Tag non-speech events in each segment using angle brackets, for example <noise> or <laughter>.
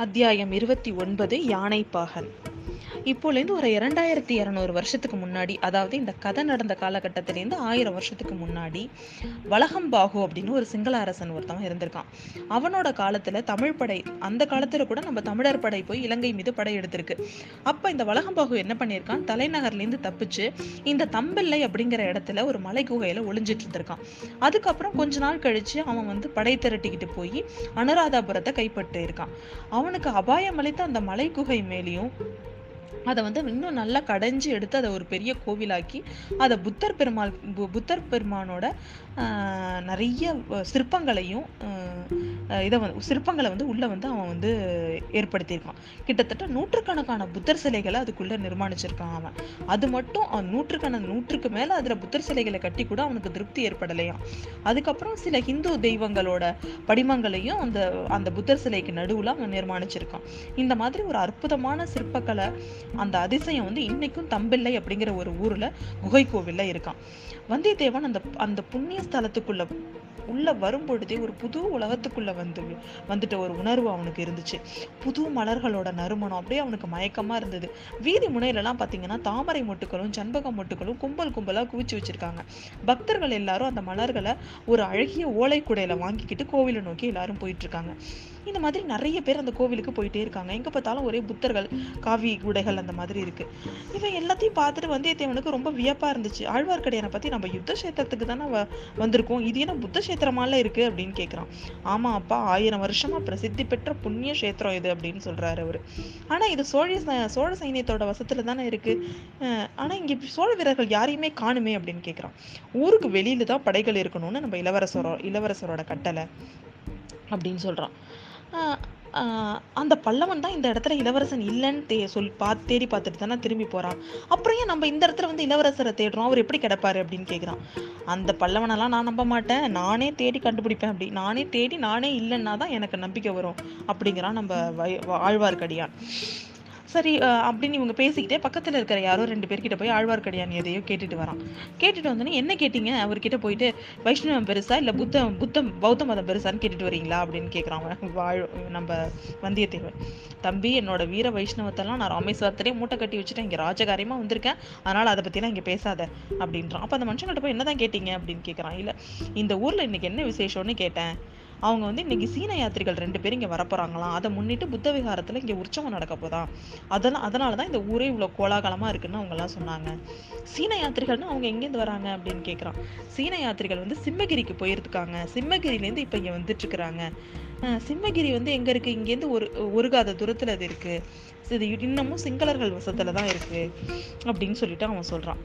அத்தியாயம் இருபத்தி ஒன்பது யானைப்பாகன் இப்போலேருந்து ஒரு இரண்டாயிரத்தி இரநூறு வருஷத்துக்கு முன்னாடி அதாவது இந்த கதை நடந்த காலகட்டத்திலேருந்து ஆயிரம் வருஷத்துக்கு முன்னாடி வலகம்பாகு அப்படின்னு ஒரு சிங்கள அரசன் ஒருத்தவன் இருந்திருக்கான். அவனோட காலத்தில் தமிழ் படை அந்த காலத்தில் கூட நம்ம தமிழர் படை போய் இலங்கை மீது படை எடுத்திருக்கு. அப்போ இந்த வலகம்பாகு என்ன பண்ணியிருக்கான்? தலைநகர்லேருந்து தப்பிச்சு இந்த தம்பிள்ளை அப்படிங்கிற இடத்துல ஒரு மலை குகையில் ஒளிஞ்சிட்டு இருந்திருக்கான். அதுக்கப்புறம் கொஞ்ச நாள் கழித்து அவன் வந்து படை திரட்டிக்கிட்டு போய் அனுராதாபுரத்தை கைப்பற்றியிருக்கான். அவனுக்கு அபாயம் அளித்த அந்த மலை குகை மேலேயும் அதை வந்து இன்னும் நல்லா கடைஞ்சி எடுத்து அதை ஒரு பெரிய கோவிலாக்கி அதை புத்தர் பெருமாள் பு- புத்தர் பெருமானோட நிறைய சிற்பங்களையும் இதை வந்து சிற்பங்களை வந்து உள்ளே வந்து அவன் வந்து ஏற்படுத்தியிருக்கான். கிட்டத்தட்ட நூற்றுக்கணக்கான புத்தர் சிலைகளை அதுக்குள்ளே நிர்மாணிச்சிருக்கான் அவன். அது மட்டும் அவன் நூற்றுக்கண நூற்றுக்கு மேலே அதில் புத்தர் சிலைகளை கட்டி கூட அவனுக்கு திருப்தி ஏற்படலையாம். அதுக்கப்புறம் சில ஹிந்து தெய்வங்களோட படிமங்களையும் அந்த அந்த புத்தர் சிலைக்கு நடுவில் அவன் நிர்மாணிச்சிருக்கான். இந்த மாதிரி ஒரு அற்புதமான சிற்பக்கலை அந்த அதிசயம் வந்து இன்னைக்கும் தம்பிள்ளை அப்படிங்கிற ஒரு ஊர்ல குகை கோவில்ல இருக்கான். வந்தியத்தேவன் அந்த அந்த புண்ணிய ஸ்தலத்துக்குள்ள உள்ள வரும்பொழுதே ஒரு புது உலகத்துக்குள்ள வந்து வந்துட்ட ஒரு உணர்வு அவனுக்கு இருந்துச்சு. புது மலர்களோட நறுமணம் அப்படியே அவனுக்கு மயக்கமா இருந்தது. வீதி முனையிலலாம் பார்த்தீங்கன்னா தாமரை மொட்டுகளும் சண்பக மொட்டுகளும் கும்பல் கும்பலாக குவிச்சு வச்சிருக்காங்க. பக்தர்கள் எல்லாரும் அந்த மலர்களை ஒரு அழகிய ஓலை குடையில வாங்கிக்கிட்டு கோவிலை நோக்கி எல்லாரும் போயிட்டு இருக்காங்க. இந்த மாதிரி நிறைய பேர் அந்த கோவிலுக்கு போயிட்டே இருக்காங்க. எங்க பார்த்தாலும் ஒரே புத்தர்கள் காவி குடைகள் அந்த மாதிரி இருக்கு. இவன் எல்லாத்தையும் பார்த்துட்டு வந்தியத்தேவனுக்கு ரொம்ப வியப்பா இருந்துச்சு. ஆழ்வார்க்கடியானை பத்தி நம்ம யுத்த சேத்திரத்துக்கு தானே வ- வந்திருக்கோம். இது என்ன புத்த சேத்திரமால இருக்கு அப்படின்னு கேக்குறான். ஆமா அப்பா ஆயிரம் வருஷமா பிரசித்தி பெற்ற புண்ணிய சேத்திரம் இது அப்படின்னு சொல்றாரு அவரு. ஆனா இது சோழ சோழ சைன்யத்தோட வசத்துல தானே இருக்கு. ஆனால் ஆனா இங்க சோழ வீரர்கள் யாரையுமே காணுமே அப்படின்னு கேக்குறான். ஊருக்கு வெளியில தான் படைகள் இருக்கணும்னு நம்ம இளவரசரோ இளவரசரோட கட்டளை அப்படின்னு சொல்றான். அந்த பல்லவன் தான் இந்த இடத்துல இளவரசன் இல்லைன்னு தே சொல் பா தேடி பார்த்துட்டு தானே திரும்பி போகிறான் அப்புறம் ஏன் நம்ம இந்த இடத்துல வந்து இளவரசரை தேடுறோம்? அவர் எப்படி கிடப்பாரு அப்படின்னு கேட்குறான் அந்த பல்லவனெல்லாம் நான் நம்ப மாட்டேன். நானே தேடி கண்டுபிடிப்பேன் அப்படி. நானே தேடி நானே இல்லைன்னா தான் எனக்கு நம்பிக்கை வரும். அப்படிங்கிறான் நம்ம வை- ஆழ்வார்க்கடியான். சரி அப்படின்னு இவங்க பேசிக்கிட்டே பக்கத்தில் இருக்கிற யாரோ ரெண்டு பேர்கிட்ட போய் ஆழ்வார்க்கடியான் எதையோ கேட்டுட்டு வரான். கேட்டுட்டு வந்தோடனே என்ன கேட்டீங்க? அவர்கிட்ட போயிட்டு வைஷ்ணவம் பெருசா இல்லை புத்தம் புத்தம் பௌத்த மதம் பெருசான்னு கேட்டுட்டு வரீங்களா? அப்படின்னு கேட்குறாங்க <laughs> வாழ் நம்ம வந்தியத்தேவன். தம்பி என்னோட வீர வைஷ்ணவத்தெல்லாம் நான் ராமேஸ்வரத்திலே மூட்டை கட்டி வச்சுட்டு இங்கே ராஜகாரியமாக வந்திருக்கேன். அதனால் அதை பற்றிலாம் இங்கே பேசாத. அப்படின்றான். அப்போ அந்த மனுஷங்கிட்ட போய் என்னதான் கேட்டீங்க? அப்படின்னு கேட்குறான் இல்லை இந்த ஊரில் இன்னைக்கு என்ன விசேஷம்னு கேட்டேன். அவங்க வந்து இன்னைக்கு சீன யாத்திரிகள் ரெண்டு பேரும் இங்க வரப்போறாங்களாம் அதை முன்னிட்டு புத்த விகாரத்துல இங்க உற்சவம் நடக்க போதாம் அதெல்லாம் அதனால தான் இந்த ஊரே இவ்வளவு கோலாகலமா இருக்குன்னு அவங்க எல்லாம் சொன்னாங்க. சீன யாத்திரிகள்னா அவங்க எங்கேருந்து வராங்க அப்படின்னு கேக்குறான். சீன யாத்திரிகள் வந்து சிம்மகிரிக்கு போயிருக்காங்க. சிம்மகிரில இருந்து இப்ப இங்க வந்துட்டு இருக்கிறாங்க அஹ் சிம்மகிரி வந்து எங்க இருக்கு? இங்கேருந்து ஒரு ஒரு காத தூரத்துல அது இருக்கு. இது இன்னமும் சிங்களர்கள் வசத்துல தான் இருக்கு. அப்படின்னு சொல்லிட்டு அவன் சொல்றான்.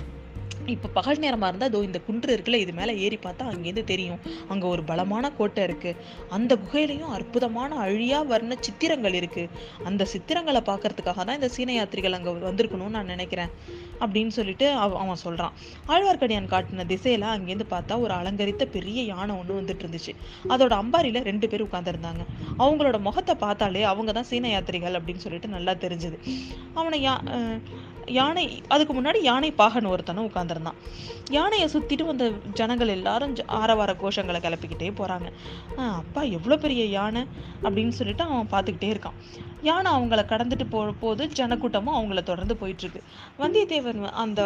இப்போ பகல் நேரமாக இருந்தால் அதோ இந்த குன்று இருக்குல்ல இது மேலே ஏறி பார்த்தா அங்கேருந்து தெரியும். அங்கே ஒரு பலமான கோட்டை இருக்குது அந்த குகையிலையும் அற்புதமான அழியா வர்ண சித்திரங்கள் இருக்குது அந்த சித்திரங்களை பார்க்கறதுக்காக தான் இந்த சீன யாத்திரிகள் அங்கே வந்திருக்கணும்னு நான் நினைக்கிறேன் அப்படின்னு சொல்லிட்டு அவ- அவன் சொல்கிறான் ஆழ்வார்க்கடியான் காட்டின திசையில அங்கேருந்து பார்த்தா ஒரு அலங்கரித்த பெரிய யானை ஒன்று வந்துட்டு இருந்துச்சு அதோட அம்பாரியில் ரெண்டு பேர் உட்காந்துருந்தாங்க அவங்களோட முகத்தை பார்த்தாலே அவங்க தான் சீன யாத்திரிகள் அப்படின்னு சொல்லிட்டு நல்லா தெரிஞ்சுது. அவனை யா யானை அதுக்கு முன்னாடி யானை பாகன் ஒருத்தனும் உட்காந்துருந்தான் யானையை சுற்றிட்டு வந்த ஜனங்கள் எல்லாரும் ஆரவார கோஷங்களை கிளப்பிக்கிட்டே போகிறாங்க அப்பா எவ்வளோ பெரிய யானை? அப்படின்னு சொல்லிட்டு அவன் பார்த்துக்கிட்டே இருக்கான். யானை அவங்கள கடந்துட்டு போ போது ஜனக்கூட்டமும் அவங்கள தொடர்ந்து போயிட்டுருக்கு. வந்தியத்தேவன் அந்த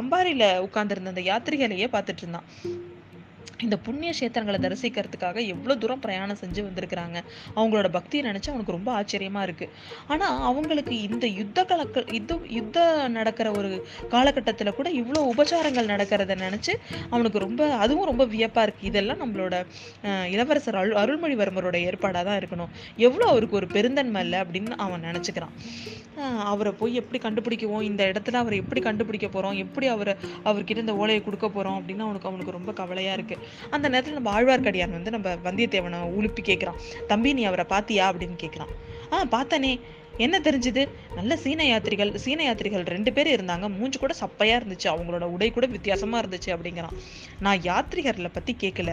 அம்பாரியில் உட்காந்துருந்த அந்த யாத்திரிகளையே பார்த்துட்டு இருந்தான். இந்த புண்ணிய கஷேத்திரங்களை தரிசிக்கிறதுக்காக எவ்வளோ தூரம் பிரயாணம் செஞ்சு வந்திருக்கிறாங்க. அவங்களோட பக்தியை நினச்சி அவனுக்கு ரொம்ப ஆச்சரியமாக இருக்குது ஆனால் அவங்களுக்கு இந்த யுத்த கலக்க யுத்த யுத்த நடக்கிற ஒரு காலகட்டத்தில் கூட இவ்வளோ உபச்சாரங்கள் நடக்கிறத நினச்சி அவனுக்கு ரொம்ப அதுவும் ரொம்ப வியப்பாக இருக்குது இதெல்லாம் நம்மளோட இளவரசர் அருள் அருள்மொழிவர்மரோட ஏற்பாடாக தான் இருக்கணும். எவ்வளோ அவருக்கு ஒரு பெருந்தன்மை இல்லை அப்படின்னு அவன் நினச்சிக்கிறான். அவரை போய் எப்படி கண்டுபிடிக்குவோம்? இந்த இடத்துல அவரை எப்படி கண்டுபிடிக்க போகிறோம் எப்படி அவரை அவர்கிட்ட இந்த ஓலையை கொடுக்க போகிறோம் அப்படின்னு அவனுக்கு அவனுக்கு ரொம்ப கவலையாக இருக்குது அந்த நேரத்துல நம்ம ஆழ்வார்க்கடியான் வந்து நம்ம வந்தியத்தேவனை உலுப்பி கேக்குறான். தம்பி நீ அவரை பார்த்தியா அப்படின்னு கேக்குறான். ஆ பார்த்தனே. என்ன தெரிஞ்சுது? நல்ல சீன யாத்திரிகள் சீன யாத்திரிகள் ரெண்டு பேர் இருந்தாங்க. மூஞ்சி கூட சப்பையாக இருந்துச்சு. அவங்களோட உடை கூட வித்தியாசமாக இருந்துச்சு அப்படிங்கிறான். நான் யாத்திரிகர்களை பற்றி கேட்கல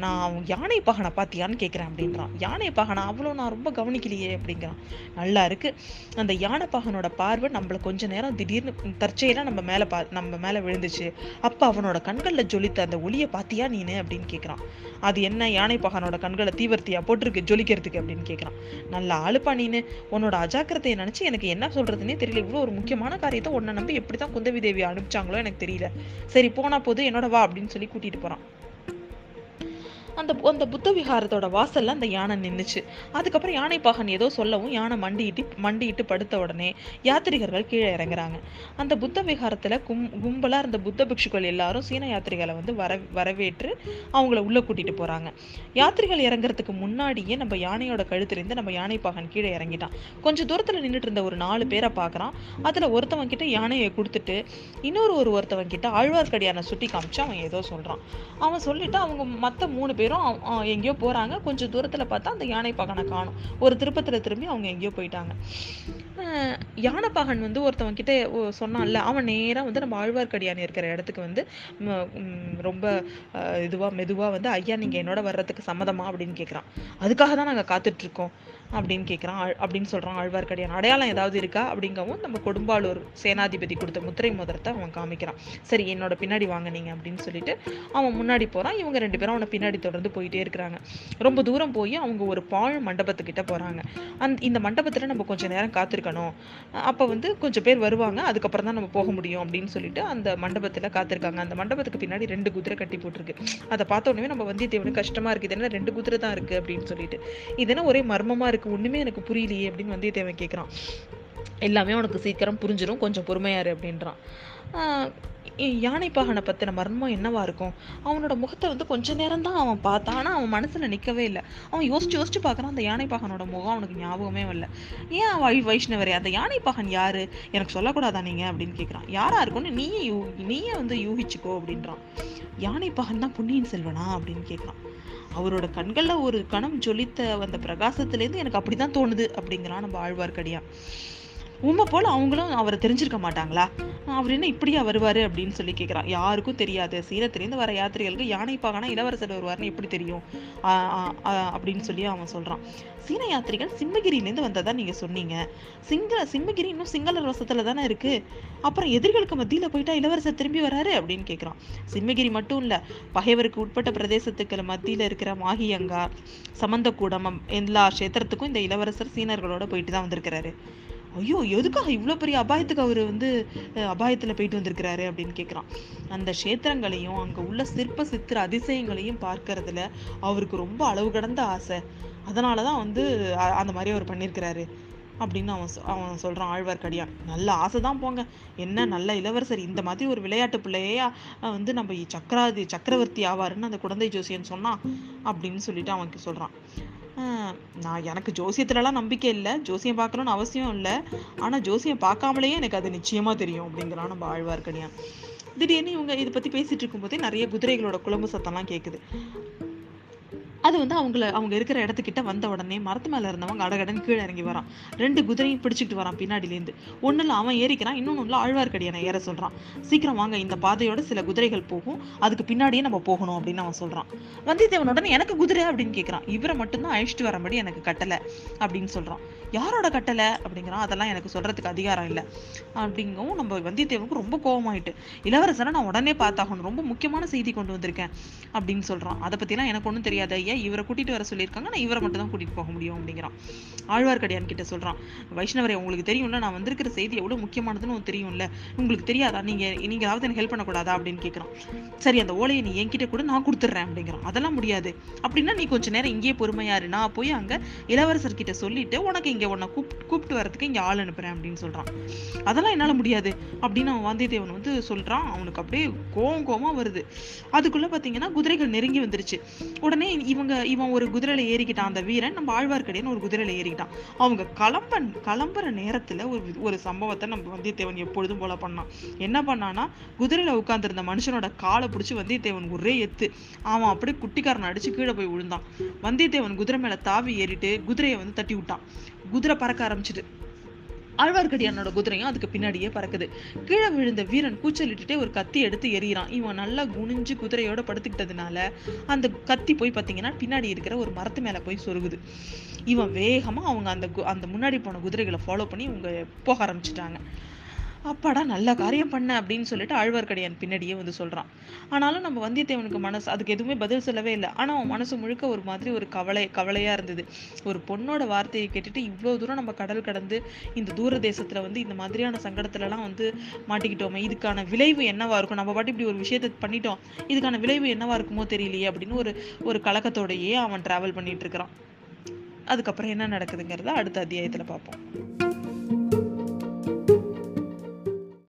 நான் அவங்க யானை பாகனை பார்த்தியான்னு கேட்குறேன் அப்படின்றான். யானை பாகனை அவ்வளோ நான் ரொம்ப கவனிக்கலையே அப்படிங்கிறான். நல்லா இருக்கு. அந்த யானை பாகனோட பார்வை நம்மளை கொஞ்ச நேரம் திடீர்னு தற்செயலாக நம்ம மேலே பா நம்ம மேலே விழுந்துச்சு. அப்போ அவனோட கண்களில் ஜொலித்த அந்த ஒளியை பார்த்தியா நீனு அப்படின்னு கேட்குறான் அது என்ன? யானை பாகனோட கண்களை தீவர்த்தியா போட்டிருக்கு ஜொலிக்கிறதுக்கு அப்படின்னு கேட்குறான் நல்லா ஆளுப்பா நீனு. உன்னோட அஜாக்கிரதையை நினைச்சு எனக்கு என்ன சொல்கிறதுனே தெரியல. இவ்வளோ ஒரு முக்கியமான காரியத்தை உன்னை நம்பி எப்படிதான் குந்தவி தேவி அனுப்பிச்சாங்களோ எனக்கு தெரியல. சரி போனா போது என்னோட வா அப்படின்னு சொல்லி கூட்டிட்டு போறான். அந்த அந்த புத்த விகாரத்தோட வாசல்ல அந்த யானை நின்றுச்சு அதுக்கப்புறம் யானை பாகன் ஏதோ சொல்லவும் யானை மண்டியிட்டு மண்டியிட்டு படுத்த உடனே யாத்ரிகர்கள் கீழே இறங்குறாங்க. அந்த புத்த விகாரத்துல கும் கும்பலா இருந்த புத்த பிக்ஷுக்கள் எல்லாரும் சீன யாத்திரிகளை வந்து வர வரவேற்று அவங்கள உள்ள கூட்டிட்டு போறாங்க. யாத்திரிகள் இறங்குறதுக்கு முன்னாடியே நம்ம யானையோட கழுத்திலிருந்து நம்ம யானை பாகன் கீழே இறங்கிட்டான். கொஞ்சம் தூரத்துல நின்றுட்டு இருந்த ஒரு நாலு பேரை பார்க்குறான் அதுல ஒருத்தவன் கிட்ட யானையை கொடுத்துட்டு இன்னொரு ஒரு ஒருத்தவன் கிட்ட ஆழ்வார்க்கடியான சுட்டி காமிச்சு அவன் ஏதோ சொல்றான். அவன் சொல்லிட்டு அவங்க மத்த மூணு பேர் பேரும் எங்கேயோ போகிறாங்க கொஞ்சம் தூரத்தில் பார்த்தா அந்த யானை பகனை காணும். ஒரு திருப்பத்தில் திரும்பி அவங்க எங்கேயோ போயிட்டாங்க. யானை பகன் வந்து ஒருத்தவன் கிட்ட சொன்னான்ல அவன் நேராக வந்து நம்ம ஆழ்வார்க்கடியான் இருக்கிற இடத்துக்கு வந்து ரொம்ப இதுவாக மெதுவாக வந்து ஐயா நீங்கள் என்னோட வர்றதுக்கு சம்மதமா? அப்படின்னு கேட்குறான் அதுக்காக தான் நாங்கள் காத்துட்ருக்கோம் அப்படின்னு கேட்குறான் ஆழ்- அப்படின்னு சொல்கிறான் ஆழ்வார்க்கடியான். அடையாளம் ஏதாவது இருக்கா? அப்படிங்கவும் நம்ம கொடும்பாளூர் சேனாதிபதி கொடுத்த முத்திரை மோதிரத்தை அவன் காமிக்கிறான். சரி என்னோட பின்னாடி வாங்க நீங்கள் அப்படின்னு சொல்லிட்டு அவன் முன்னாடி போகிறான் இவங்க ரெண்டு பேரும் அவனை பின்னாடி தொடர்ந்து போயிட்டே இருக்கிறாங்க. ரொம்ப தூரம் போய் அவங்க ஒரு பாழ் மண்டபத்துக்கிட்ட போகிறாங்க அந் இந்த மண்டபத்தில் நம்ம கொஞ்சம் நேரம் காத்திருக்கணும். அப்போ வந்து கொஞ்சம் பேர் வருவாங்க. அதுக்கப்புறம் தான் நம்ம போக முடியும் அப்படின்னு சொல்லிட்டு அந்த மண்டபத்தில் காத்திருக்காங்க. அந்த மண்டபத்துக்கு பின்னாடி ரெண்டு குதிரை கட்டி போட்டிருக்கு. அதை பார்த்த உடனே நம்ம வந்தியத்தேவனுக்கு கஷ்டமாக இருக்குது என்ன ரெண்டு குதிரை தான் இருக்குது அப்படின்னு சொல்லிட்டு. இது ஒரே மர்மமாக இருக்குது இருக்கு ஒன்றுமே எனக்கு புரியலையே அப்படின்னு வந்தியத்தேவன் கேட்குறான் எல்லாமே உனக்கு சீக்கிரம் புரிஞ்சிடும் கொஞ்சம் பொறுமையாரு அப்படின்றான். யானைப்பாகனை பற்றின யானை பாகனை மர்மம் என்னவா இருக்கும்? அவனோட முகத்தை வந்து கொஞ்ச நேரம் தான் அவன் பார்த்தான் ஆனால் அவன் மனசில் நிற்கவே இல்லை. அவன் யோசிச்சு யோசிச்சு பார்க்குறான் அந்த யானைப்பாகனோட முகம் அவனுக்கு ஞாபகமே இல்லை ஏன் வை வைஷ்ணவரே அந்த யானைப்பாகன் யாரு? எனக்கு சொல்லக்கூடாதா நீங்க? அப்படின்னு கேட்குறான் யாரா இருக்கும்னு நீயே யூ நீயே வந்து யூகிச்சுக்கோ அப்படின்றான். யானை பாகன் தான் புண்ணியின் செல்வனா? அப்படின்னு கேட்குறான் அவரோட கண்களில் ஒரு கணம் ஜொலித்த அந்த பிரகாசத்துலேருந்து எனக்கு அப்படி தான் தோணுது அப்படிங்கிறான் நம்ம ஆழ்வார்க்கடியான். உண்மை போல் அவங்களும் அவரை தெரிஞ்சிருக்க மாட்டாங்களா? அவர் என்ன இப்படியா வருவார் அப்படின்னு சொல்லி கேட்குறான் யாருக்கும் தெரியாது. சீனத்திலேருந்து வர யாத்திரிகளுக்கு யானை பாகனா இளவரசர் வருவாருன்னு எப்படி தெரியும்? அப்படின்னு சொல்லி அவன் சொல்கிறான் சீன யாத்திரிகள் சிம்மகிரியிலேருந்து வந்ததா நீங்கள் சொன்னீங்க. சிங்கள சிம்மகிரி இன்னும் சிங்கள வசத்தில் தானே இருக்குது அப்புறம் எதிர்களுக்கு மத்தியில் போயிட்டா இளவரசர் திரும்பி வராரு அப்படின்னு கேட்குறான் சிம்மகிரி மட்டும் இல்லை பகைவருக்கு உட்பட்ட பிரதேசத்துக்கு மத்தியில் இருக்கிற மாகியங்கா சமந்தக்கூடம் எல்லா கஷேத்திரத்துக்கும் இந்த இளவரசர் சீனர்களோட போயிட்டு தான் வந்திருக்கிறாரு. ஐயோ எதுக்காக இவ்வளோ பெரிய அபாயத்துக்கு அவர் வந்து அபாயத்தில் போயிட்டு வந்திருக்கிறாரு அப்படின்னு கேட்குறான் அந்த க்ஷேத்திரங்களையும் அங்கே உள்ள சிற்ப சித்திர அதிசயங்களையும் பார்க்கறதுல அவருக்கு ரொம்ப அளவு கடந்த ஆசை. அதனாலதான் வந்து அந்த மாதிரி அவர் பண்ணியிருக்கிறாரு அப்படின்னு அவன் சொ- அவன் சொல்கிறான் ஆழ்வார்க்கடியான். நல்ல ஆசை தான் போங்க. என்ன நல்ல இளவரசர் இந்த மாதிரி ஒரு விளையாட்டு பிள்ளையா வந்து நம்ம சக்கராதி சக்கரவர்த்தி ஆவாருன்னு அந்த குழந்தை ஜோசியன் சொன்னான் அப்படின்னு சொல்லிட்டு அவனுக்கு சொல்கிறான் நான் எனக்கு ஜோசியத்துலலாம் நம்பிக்கை இல்லை. ஜோசியம் பார்க்கணும்னு அவசியம் இல்லை. ஆனால் ஜோசியம் பார்க்காமலேயே எனக்கு அது நிச்சயமாக தெரியும் அப்படிங்கிறான் நம்ம ஆழ்வார்க்கடியான். திடீர்னு இவங்க இதை பற்றி பேசிகிட்டு இருக்கும்போதே நிறைய குதிரைகளோட குழம்பு சத்தம்லாம் கேட்குது அது வந்து அவங்கள அவங்க இருக்கிற இடத்துக்கிட்ட வந்த உடனே மரத்து மேலே இருந்தவங்க அடகடன்னு கீழே இறங்கி வரான். ரெண்டு குதிரையும் பிடிச்சிக்கிட்டு வரான் பின்னாடிலேருந்து ஒன்றில் அவன் ஏறிக்கிறான் இன்னொன்னுல ஆழ்வார்க்கடியானை ஏற சொல்கிறான் சீக்கிரம் வாங்க இந்த பாதையோட சில குதிரைகள் போகும். அதுக்கு பின்னாடியே நம்ம போகணும் அப்படின்னு அவன் சொல்கிறான் வந்தியத்தேவன் உடனே எனக்கு குதிரை அப்படின்னு கேட்குறான் இவரை மட்டும்தான் அழிச்சிட்டு வரபடி எனக்கு கட்டலை அப்படின்னு சொல்கிறான் யாரோட கட்டளை அப்படிங்கிறான் அதெல்லாம் எனக்கு சொல்கிறதுக்கு அதிகாரம் இல்லை. அப்படிங்கவும் நம்ம வந்தியத்தேவனுக்கு ரொம்ப கோபமாயிட்டு இளவரசரை நான் உடனே பார்த்தாகணும் ரொம்ப முக்கியமான செய்தி கொண்டு வந்திருக்கேன் அப்படின்னு சொல்கிறான் அதை பற்றிலாம் எனக்கு ஒன்றும் தெரியாது. ஐயா இவரை கூட்டிகிட்டு வர சொல்லியிருக்காங்க. நான் இவரை மட்டும் தான் கூட்டிகிட்டு போக முடியும் அப்படிங்கிறான். ஆழ்வார்க்கடியான் கிட்ட சொல்கிறான் வைஷ்ணவரை உங்களுக்கு தெரியும்ல நான் வந்திருக்கிற செய்தி எவ்வளோ முக்கியமானதுன்னு தெரியும்ல. உங்களுக்கு தெரியாதா? நீங்கள் நீங்களாவது எனக்கு ஹெல்ப் பண்ணக்கூடாதா? அப்படின்னு கேட்குறான் சரி அந்த ஓலையை நீ என்கிட்ட கூட நான் கொடுத்துட்றேன் அப்படிங்கிறான். அதெல்லாம் முடியாது. அப்படின்னா நீ கொஞ்சம் நேரம் இங்கேயே பொறுமையாரு நான் போய் அங்கே இளவரசர் கிட்ட சொல்லிட்டு உனக்கு இங்கே உன்னை கூப் கூப்பிட்டு வரதுக்கு இங்கே ஆள் அனுப்புகிறேன் அப்படின்னு சொல்றான். அதெல்லாம் என்னால முடியாது அப்படின்னு அவன் வந்தியத்தேவன் வந்து சொல்றான். அவனுக்கு அப்படியே கோவம் கோவமாக வருது. அதுக்குள்ள பார்த்தீங்கன்னா குதிரைகள் நெருங்கி வந்துருச்சு. உடனே இவங்க இவன் ஒரு குதிரையில் ஏறிக்கிட்டான் அந்த வீரன். நம்ம ஆழ்வார்க்கடியான் ஒரு குதிரையில ஏறிக்கிட்டான். அவங்க கிளம்ப கிளம்புற நேரத்தில் ஒரு ஒரு சம்பவத்தை நம்ம வந்தியத்தேவன் எப்பொழுதும் போல பண்ணான். என்ன பண்ணான்னா குதிரையில் உட்காந்துருந்த மனுஷனோட காலை பிடிச்சி வந்தியத்தேவன் ஒரே எத்து. அவன் அப்படியே குட்டிக்காரனை அடிச்சு கீழே போய் விழுந்தான். வந்தியத்தேவன் குதிரை மேல தாவி ஏறிட்டு குதிரையை வந்து தட்டி விட்டான். குதிரை பறக்க ஆரம்பிச்சுது. ஆழ்வார்க்கடியானோட குதிரையும் அதுக்கு பின்னாடியே பறக்குது. கீழே விழுந்த வீரன் கூச்சலிட்டுட்டே ஒரு கத்தி எடுத்து எறிகிறான். இவன் நல்லா குனிஞ்சு குதிரையோட படுத்துக்கிட்டதுனால அந்த கத்தி போய் பார்த்தீங்கன்னா பின்னாடி இருக்கிற ஒரு மரத்து மேலே போய் சொருகுது. இவன் வேகமாக அவங்க அந்த கு- அந்த முன்னாடி போன குதிரைகளை ஃபாலோ பண்ணி இவங்க போக ஆரம்பிச்சிட்டாங்க. அப்பாடா நல்ல காரியம் பண்ண அப்படின்னு சொல்லிட்டு ஆழ்வார்க்கடியான் பின்னாடியே வந்து சொல்றான். ஆனாலும் நம்ம வந்தியத்தேவனுக்கு மனசு அதுக்கு எதுவுமே பதில் சொல்லவே இல்லை. ஆனா அவன் மனசு முழுக்க ஒரு மாதிரி ஒரு கவலை கவலையா இருந்தது. ஒரு பொண்ணோட வார்த்தையை கேட்டுட்டு இவ்வளவு தூரம் நம்ம கடல் கடந்து இந்த தூர தேசத்துல வந்து இந்த மாதிரியான சங்கடத்துல எல்லாம் வந்து மாட்டிக்கிட்டோமே இதுக்கான விளைவு என்னவா இருக்கும்? நம்ம பாட்டு இப்படி ஒரு விஷயத்தை பண்ணிட்டோம் இதுக்கான விளைவு என்னவா இருக்குமோ தெரியலையே அப்படின்னு ஒரு ஒரு கலக்கத்தோடையே அவன் டிராவல் பண்ணிட்டு இருக்கிறான். அதுக்கப்புறம் என்ன நடக்குதுங்கிறத அடுத்த அத்தியாயத்துல பார்ப்போம்.